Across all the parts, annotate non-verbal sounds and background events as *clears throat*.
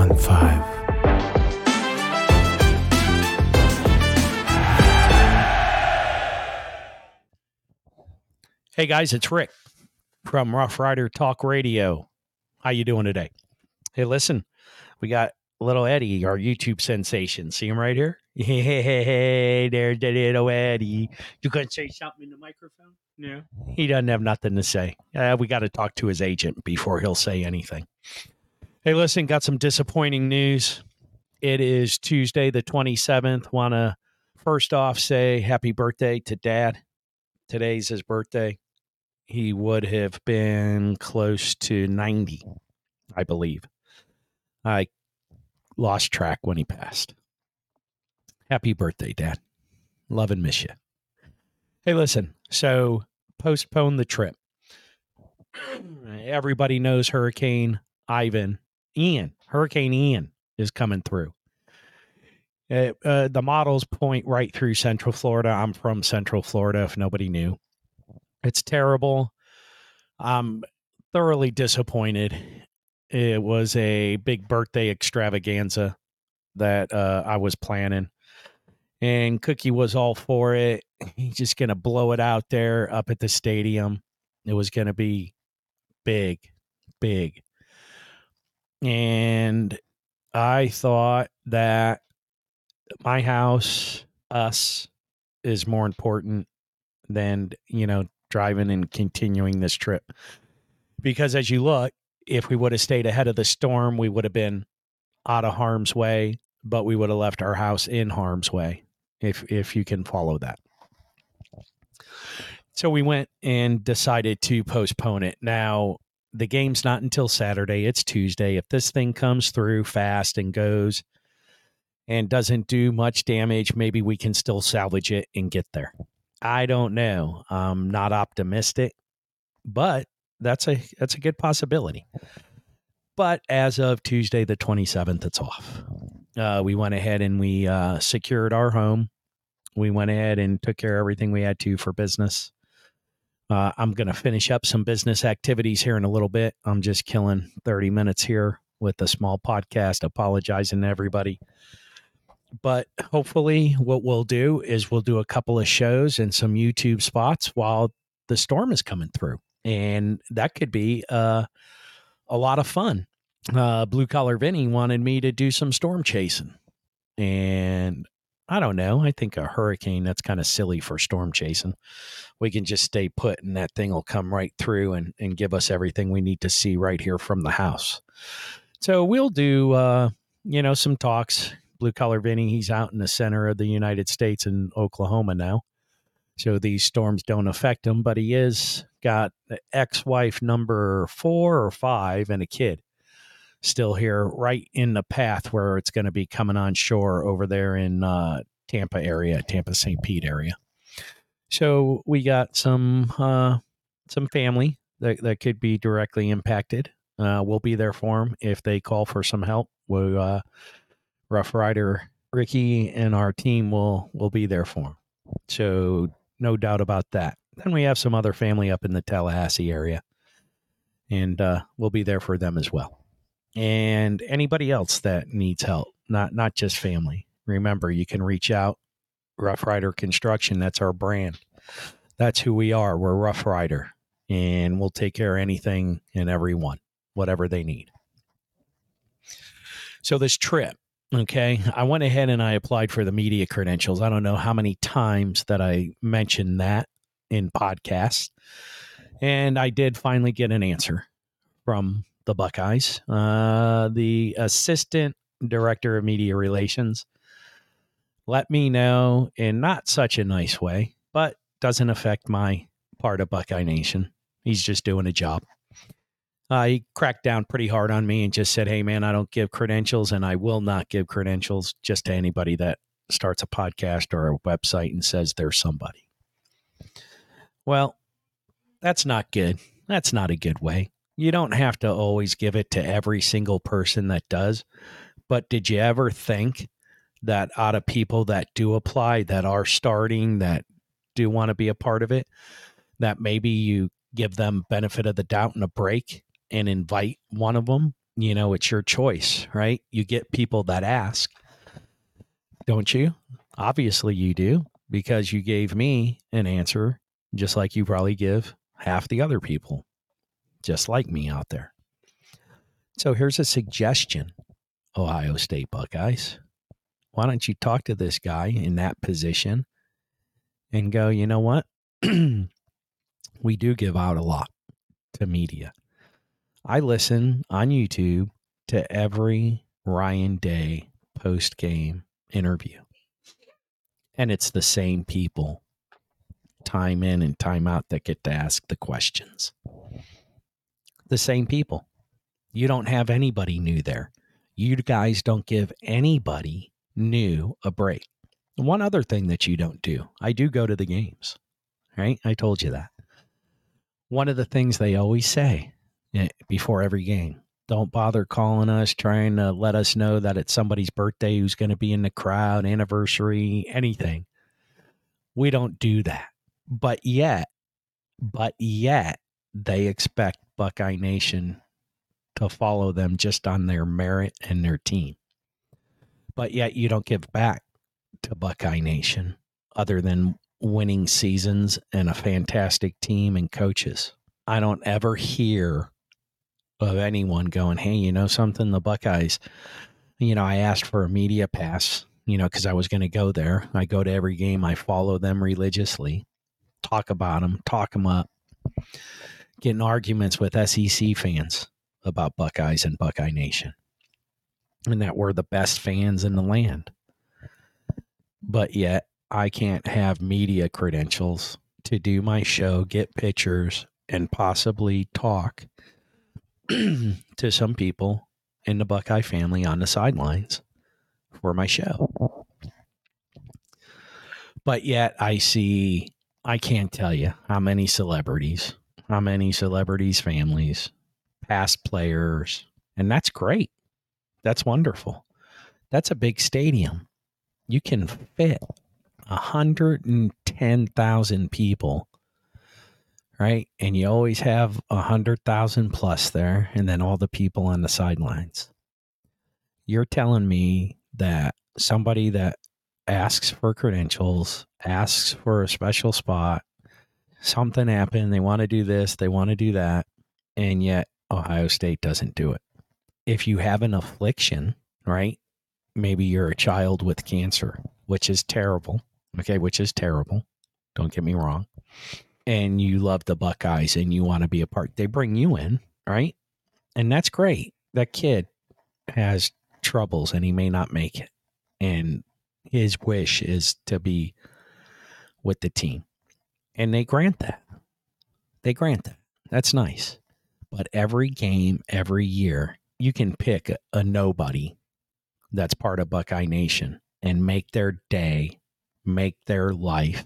on five. Hey guys, it's Rick from Rough Rider Talk Radio. How you doing today? Hey, listen, we got little Eddie, our YouTube sensation. See him right here? *laughs* Hey, hey, hey, hey, there's the little Eddie. You gonna say something in the microphone? No. He doesn't have nothing to say. Uh, we got to talk to his agent before he'll say anything. Hey, listen, got some disappointing news. It is Tuesday, the 27th. Want to first off say happy birthday to dad. Today's his birthday. He would have been close to 90, I believe. I lost track when he passed. Happy birthday, Dad. Love and miss you. Hey, listen. So, postpone the trip. *clears throat* Everybody knows Hurricane Ivan, Ian, Hurricane Ian is coming through. Uh, uh, the models point right through Central Florida. I'm from Central Florida, if nobody knew. It's terrible. I'm thoroughly disappointed. It was a big birthday extravaganza that uh, I was planning and Cookie was all for it. He's just going to blow it out there up at the stadium. It was going to be big, big. And I thought that my house, us, is more important than, you know, driving and continuing this trip. Because as you look, if we would have stayed ahead of the storm, we would have been out of harm's way, but we would have left our house in harm's way if if you can follow that. So we went and decided to postpone it. Now the game's not until Saturday. It's Tuesday. If this thing comes through fast and goes and doesn't do much damage, maybe we can still salvage it and get there. I don't know. I'm not optimistic, but that's a that's a good possibility. But as of Tuesday the 27th, it's off uh, we went ahead and we uh, secured our home. We went ahead and took care of everything we had to for business. Uh, I'm going to finish up some business activities here in a little bit. I'm just killing 30 minutes here with a small podcast, apologizing to everybody. But hopefully, what we'll do is we'll do a couple of shows and some YouTube spots while the storm is coming through. And that could be uh, a lot of fun uh, Blue Collar Vinny wanted me to do some storm chasing. And I don't know. I think a hurricane, that's kind of silly for storm chasing. We can just stay put and that thing will come right through and, and give us everything we need to see right here from the house. So we'll do, uh, you know, some talks. Blue Collar Vinny, he's out in the center of the United States in Oklahoma now. So these storms don't affect him, but he is got ex wife number four or five and a kid still here, right in the path where it's going to be coming on shore over there in uh, Tampa area, Tampa St. Pete area. So we got some uh, some family that, that could be directly impacted. Uh, we'll be there for them if they call for some help. We uh, Rough Rider Ricky and our team will will be there for them. So no doubt about that. Then we have some other family up in the Tallahassee area, and uh, we'll be there for them as well and anybody else that needs help, not not just family. Remember, you can reach out. Rough Rider Construction, that's our brand. That's who we are. We're Rough Rider, and we'll take care of anything and everyone, whatever they need. So this trip, okay, I went ahead and I applied for the media credentials. I don't know how many times that I mentioned that in podcasts, and I did finally get an answer from the Buckeyes, uh, the assistant director of media relations. Let me know in not such a nice way, but doesn't affect my part of Buckeye Nation. He's just doing a job. Uh, he cracked down pretty hard on me and just said, Hey, man, I don't give credentials and I will not give credentials just to anybody that starts a podcast or a website and says they're somebody. Well, that's not good. That's not a good way. You don't have to always give it to every single person that does. But did you ever think that out of people that do apply, that are starting, that do want to be a part of it, that maybe you give them benefit of the doubt and a break and invite one of them you know, it's your choice, right? You get people that ask, don't you? Obviously, you do because you gave me an answer just like you probably give half the other people just like me out there. So here's a suggestion, Ohio State Buckeyes. Why don't you talk to this guy in that position and go, you know what? *clears throat* we do give out a lot to media. I listen on YouTube to every Ryan Day post game interview. And it's the same people time in and time out that get to ask the questions. The same people. You don't have anybody new there. You guys don't give anybody new a break. One other thing that you don't do, I do go to the games, right? I told you that. One of the things they always say eh, before every game don't bother calling us, trying to let us know that it's somebody's birthday who's going to be in the crowd, anniversary, anything. We don't do that. But yet, but yet, they expect Buckeye Nation to follow them just on their merit and their team. But yet, you don't give back to Buckeye Nation other than winning seasons and a fantastic team and coaches. I don't ever hear of anyone going, hey, you know something? The Buckeyes, you know, I asked for a media pass, you know, because I was going to go there. I go to every game, I follow them religiously, talk about them, talk them up, getting arguments with SEC fans about Buckeyes and Buckeye Nation, and that we're the best fans in the land. But yet, I can't have media credentials to do my show, get pictures, and possibly talk *clears throat* to some people in the Buckeye family on the sidelines for my show. But yet I see, I can't tell you how many celebrities, how many celebrities' families, past players, and that's great. That's wonderful. That's a big stadium. You can fit 110,000 people right? And you always have a hundred thousand plus there, and then all the people on the sidelines. You're telling me that somebody that asks for credentials, asks for a special spot, something happened, they want to do this, they want to do that, and yet Ohio State doesn't do it. If you have an affliction, right? Maybe you're a child with cancer, which is terrible. Okay, which is terrible. Don't get me wrong and you love the Buckeyes and you want to be a part, they bring you in, right? And that's great. That kid has troubles and he may not make it. And his wish is to be with the team. And they grant that. They grant that. That's nice. But every game, every year, you can pick a, a nobody that's part of Buckeye Nation and make their day, make their life,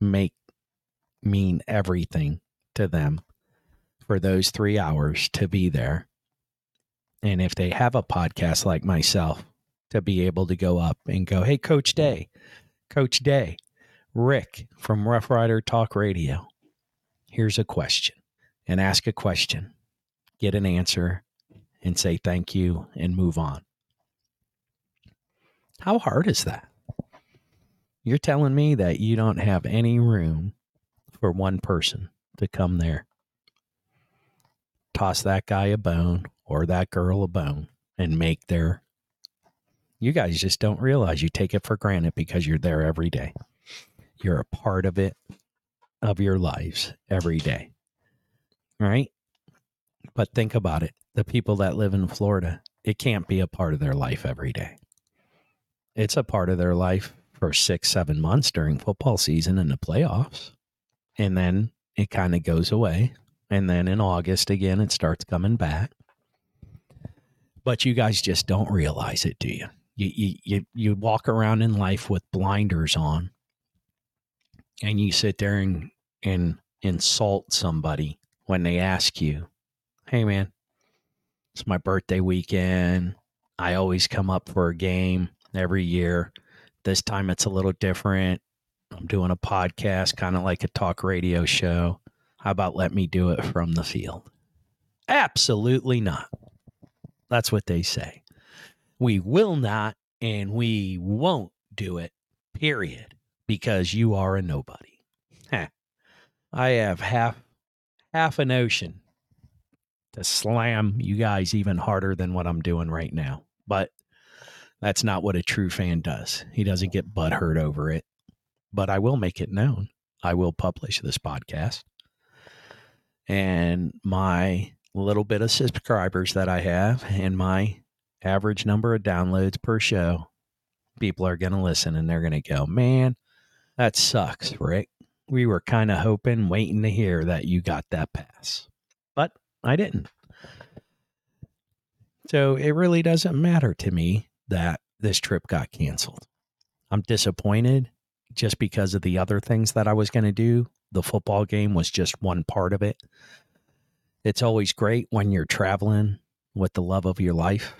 make mean everything to them for those three hours to be there. And if they have a podcast like myself, to be able to go up and go, Hey, Coach Day, Coach Day, Rick from Rough Rider Talk Radio, here's a question, and ask a question, get an answer, and say thank you and move on. How hard is that? You're telling me that you don't have any room for one person to come there, toss that guy a bone or that girl a bone and make their. You guys just don't realize you take it for granted because you're there every day. You're a part of it, of your lives every day. Right? But think about it the people that live in Florida, it can't be a part of their life every day. It's a part of their life for six, seven months during football season and the playoffs and then it kind of goes away. And then in August again, it starts coming back. But you guys just don't realize it, do you? You, you, you, you walk around in life with blinders on and you sit there and, and insult somebody when they ask you, Hey, man, it's my birthday weekend. I always come up for a game every year. This time it's a little different. I'm doing a podcast, kind of like a talk radio show. How about let me do it from the field? Absolutely not. That's what they say. We will not and we won't do it, period, because you are a nobody. I have half half an ocean to slam you guys even harder than what I'm doing right now. But that's not what a true fan does. He doesn't get butthurt over it. But I will make it known. I will publish this podcast. And my little bit of subscribers that I have and my average number of downloads per show, people are going to listen and they're going to go, man, that sucks, Rick. We were kind of hoping, waiting to hear that you got that pass. But I didn't. So it really doesn't matter to me that this trip got canceled. I'm disappointed just because of the other things that I was going to do. The football game was just one part of it. It's always great when you're traveling with the love of your life,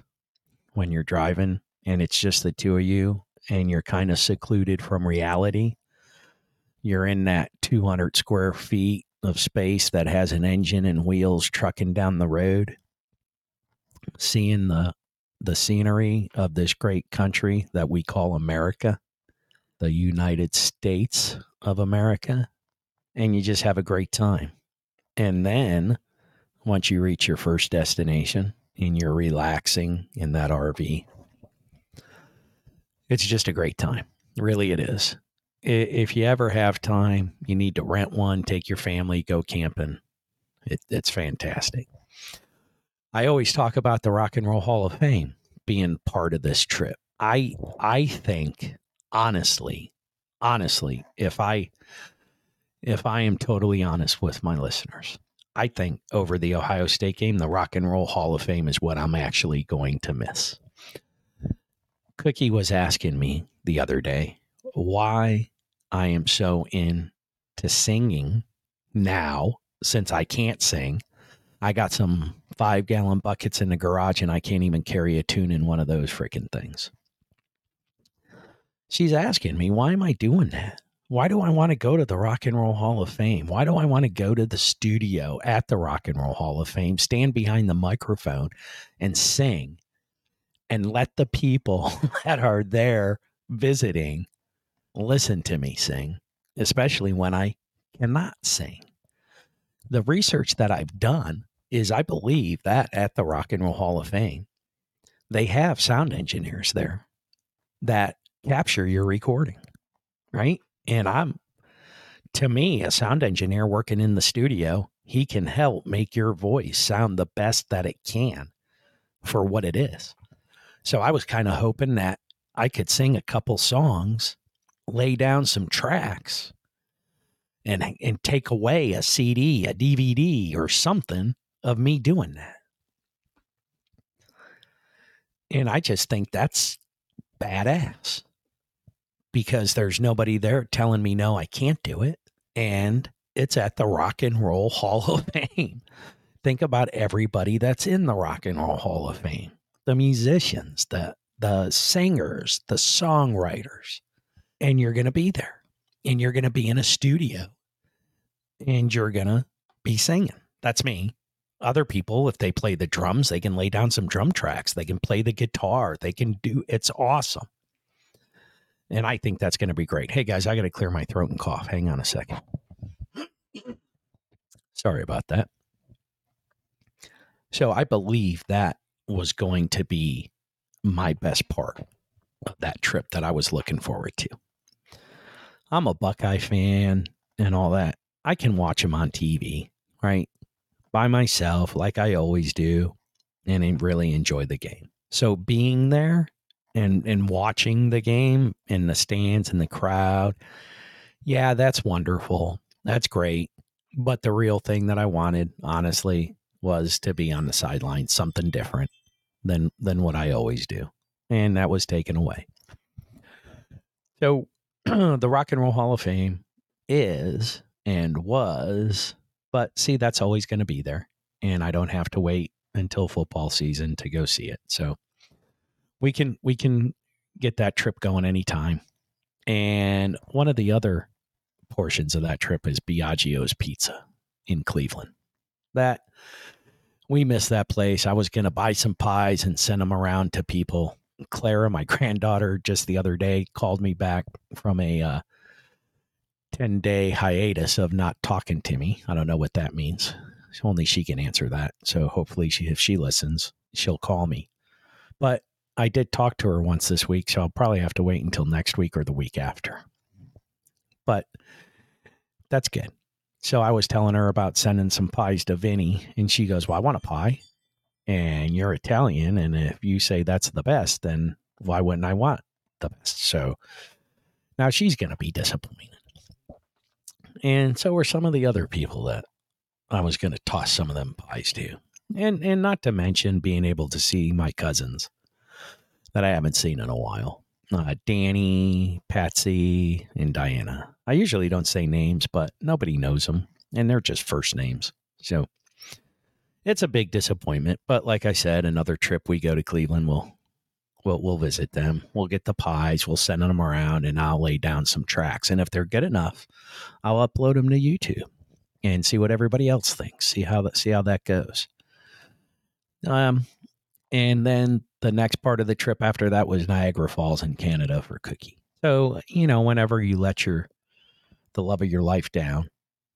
when you're driving and it's just the two of you and you're kind of secluded from reality. You're in that 200 square feet of space that has an engine and wheels trucking down the road, seeing the the scenery of this great country that we call America, the United States of America, and you just have a great time. And then once you reach your first destination and you're relaxing in that RV, it's just a great time. Really, it is if you ever have time, you need to rent one, take your family, go camping. It, it's fantastic. I always talk about the Rock and Roll Hall of Fame being part of this trip. I I think honestly, honestly, if I if I am totally honest with my listeners, I think over the Ohio State game, the Rock and Roll Hall of Fame is what I'm actually going to miss. Cookie was asking me the other day why I am so into singing now since I can't sing. I got some five gallon buckets in the garage and I can't even carry a tune in one of those freaking things. She's asking me, why am I doing that? Why do I want to go to the Rock and Roll Hall of Fame? Why do I want to go to the studio at the Rock and Roll Hall of Fame, stand behind the microphone and sing and let the people *laughs* that are there visiting listen to me sing, especially when I cannot sing. The research that I've done is I believe that at the Rock and Roll Hall of Fame, they have sound engineers there that capture your recording, right? And I'm, to me, a sound engineer working in the studio, he can help make your voice sound the best that it can for what it is. So I was kind of hoping that I could sing a couple songs lay down some tracks and and take away a CD, a DVD or something of me doing that. And I just think that's badass because there's nobody there telling me no, I can't do it. And it's at the Rock and Roll *laughs* Hall of Fame. Think about everybody that's in the Rock and Roll Hall of Fame the musicians, the, the singers, the songwriters, and you're going to be there and you're going to be in a studio and you're going to be singing. That's me. Other people, if they play the drums, they can lay down some drum tracks. They can play the guitar. They can do it's awesome. And I think that's going to be great. Hey guys, I got to clear my throat and cough. Hang on a second. Sorry about that. So I believe that was going to be my best part of that trip that I was looking forward to. I'm a Buckeye fan and all that. I can watch them on TV, right? By myself, like I always do, and really enjoy the game. So being there and and watching the game in the stands and the crowd, yeah, that's wonderful. That's great. But the real thing that I wanted, honestly, was to be on the sideline, something different than than what I always do. And that was taken away. So *clears throat* the Rock and Roll Hall of Fame is and was, but see, that's always going to be there. And I don't have to wait until football season to go see it. So we can we can get that trip going anytime. And one of the other portions of that trip is Biagio's Pizza in Cleveland. That we missed that place. I was going to buy some pies and send them around to people. Clara, my *laughs* granddaughter, just the other day called me back from a uh, 10 day hiatus of not talking to me. I don't know what that means. Only she can answer that. So hopefully, she, if she listens, she'll call me. But I did talk to her once this week, so I'll probably have to wait until next week or the week after. But that's good. So I was telling her about sending some pies to Vinny, and she goes, Well, I want a pie. And you're Italian. And if you say that's the best, then why wouldn't I want the best? So now she's going to be disappointed. And so were some of the other people that I was going to toss some of them pies to. And, and not to mention being able to see my cousins that I haven't seen in a while. Uh, Danny, Patsy, and Diana. I usually don't say names, but nobody knows them, and they're just first names. So it's a big disappointment. But like I said, another trip we go to Cleveland, we'll we'll we'll visit them. We'll get the pies. We'll send them around, and I'll lay down some tracks. And if they're good enough, I'll upload them to YouTube and see what everybody else thinks. See how that see how that goes. Um, and then the next part of the trip after that was Niagara Falls in Canada for Cookie. So, you know, whenever you let your the love of your life down,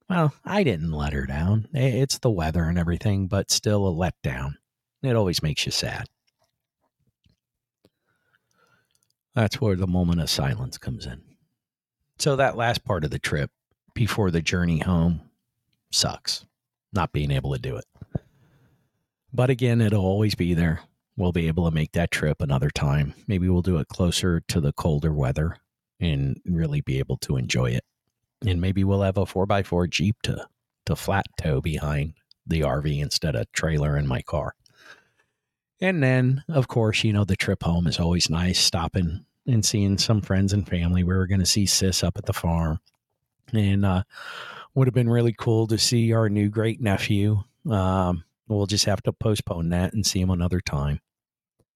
well, I didn't let her down. It's the weather and everything, but still a letdown. It always makes you sad. That's where the moment of silence comes in. So that last part of the trip before the journey home sucks. Not being able to do it. But again, it'll always be there. We'll be able to make that trip another time. Maybe we'll do it closer to the colder weather and really be able to enjoy it. And maybe we'll have a 4x4 Jeep to, to flat tow behind the RV instead of trailer in my car. And then, of course, you know, the trip home is always nice, stopping and seeing some friends and family. We were going to see Sis up at the farm. And uh, would have been really cool to see our new great nephew. Um, we'll just have to postpone that and see him another time.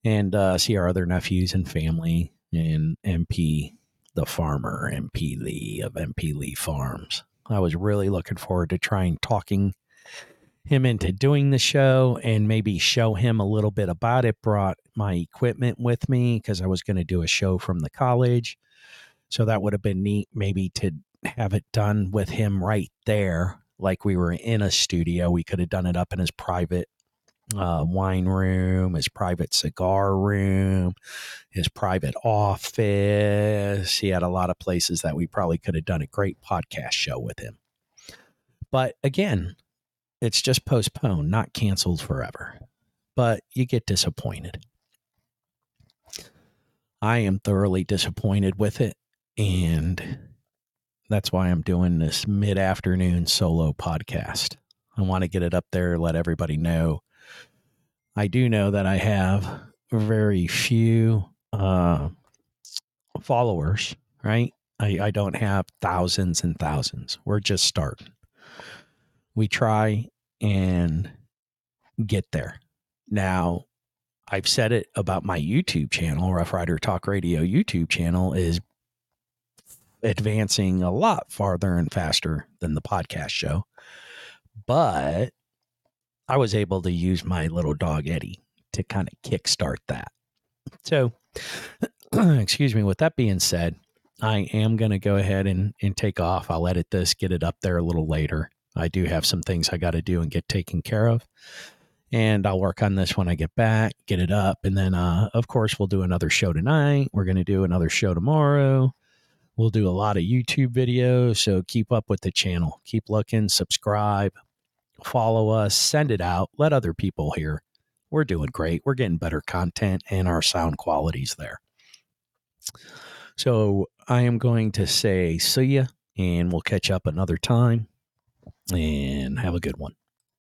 And uh, see our other nephews and family and MP, the farmer, MP Lee of MP Lee Farms. I was really looking forward to trying talking him into doing the show and maybe show him a little bit about it. Brought my equipment with me because I was going to do a show from the college. So that would have been neat, maybe to have it done with him right there, like we were in a studio. We could have done it up in his private uh, wine room, his private cigar room, his private office. He had a lot of places that we probably could have done a great podcast show with him. But again, it's just postponed, not canceled forever. But you get disappointed. I am thoroughly disappointed with it. And that's why I'm doing this mid afternoon solo podcast. I want to get it up there, let everybody know. I do know that I have very few uh, followers, right? I, I don't have thousands and thousands. We're just starting we try and get there. Now, I've said it about my YouTube channel, Rough Rider Talk Radio YouTube channel is advancing a lot farther and faster than the podcast show. But I was able to use my little dog Eddie to kind of kickstart that. So, *clears throat* excuse me, with that being said, I am going to go ahead and, and take off. I'll edit this, get it up there a little later. I do have some things I got to do and get taken care of. And I'll work on this when I get back, get it up. And then, uh, of course, we'll do another show tonight. We're going to do another show tomorrow. We'll do a lot of YouTube videos. So keep up with the channel. Keep looking, subscribe, follow us, send it out, let other people hear. We're doing great. We're getting better content and our sound quality's there. So I am going to say see ya and we'll catch up another time and have a good one.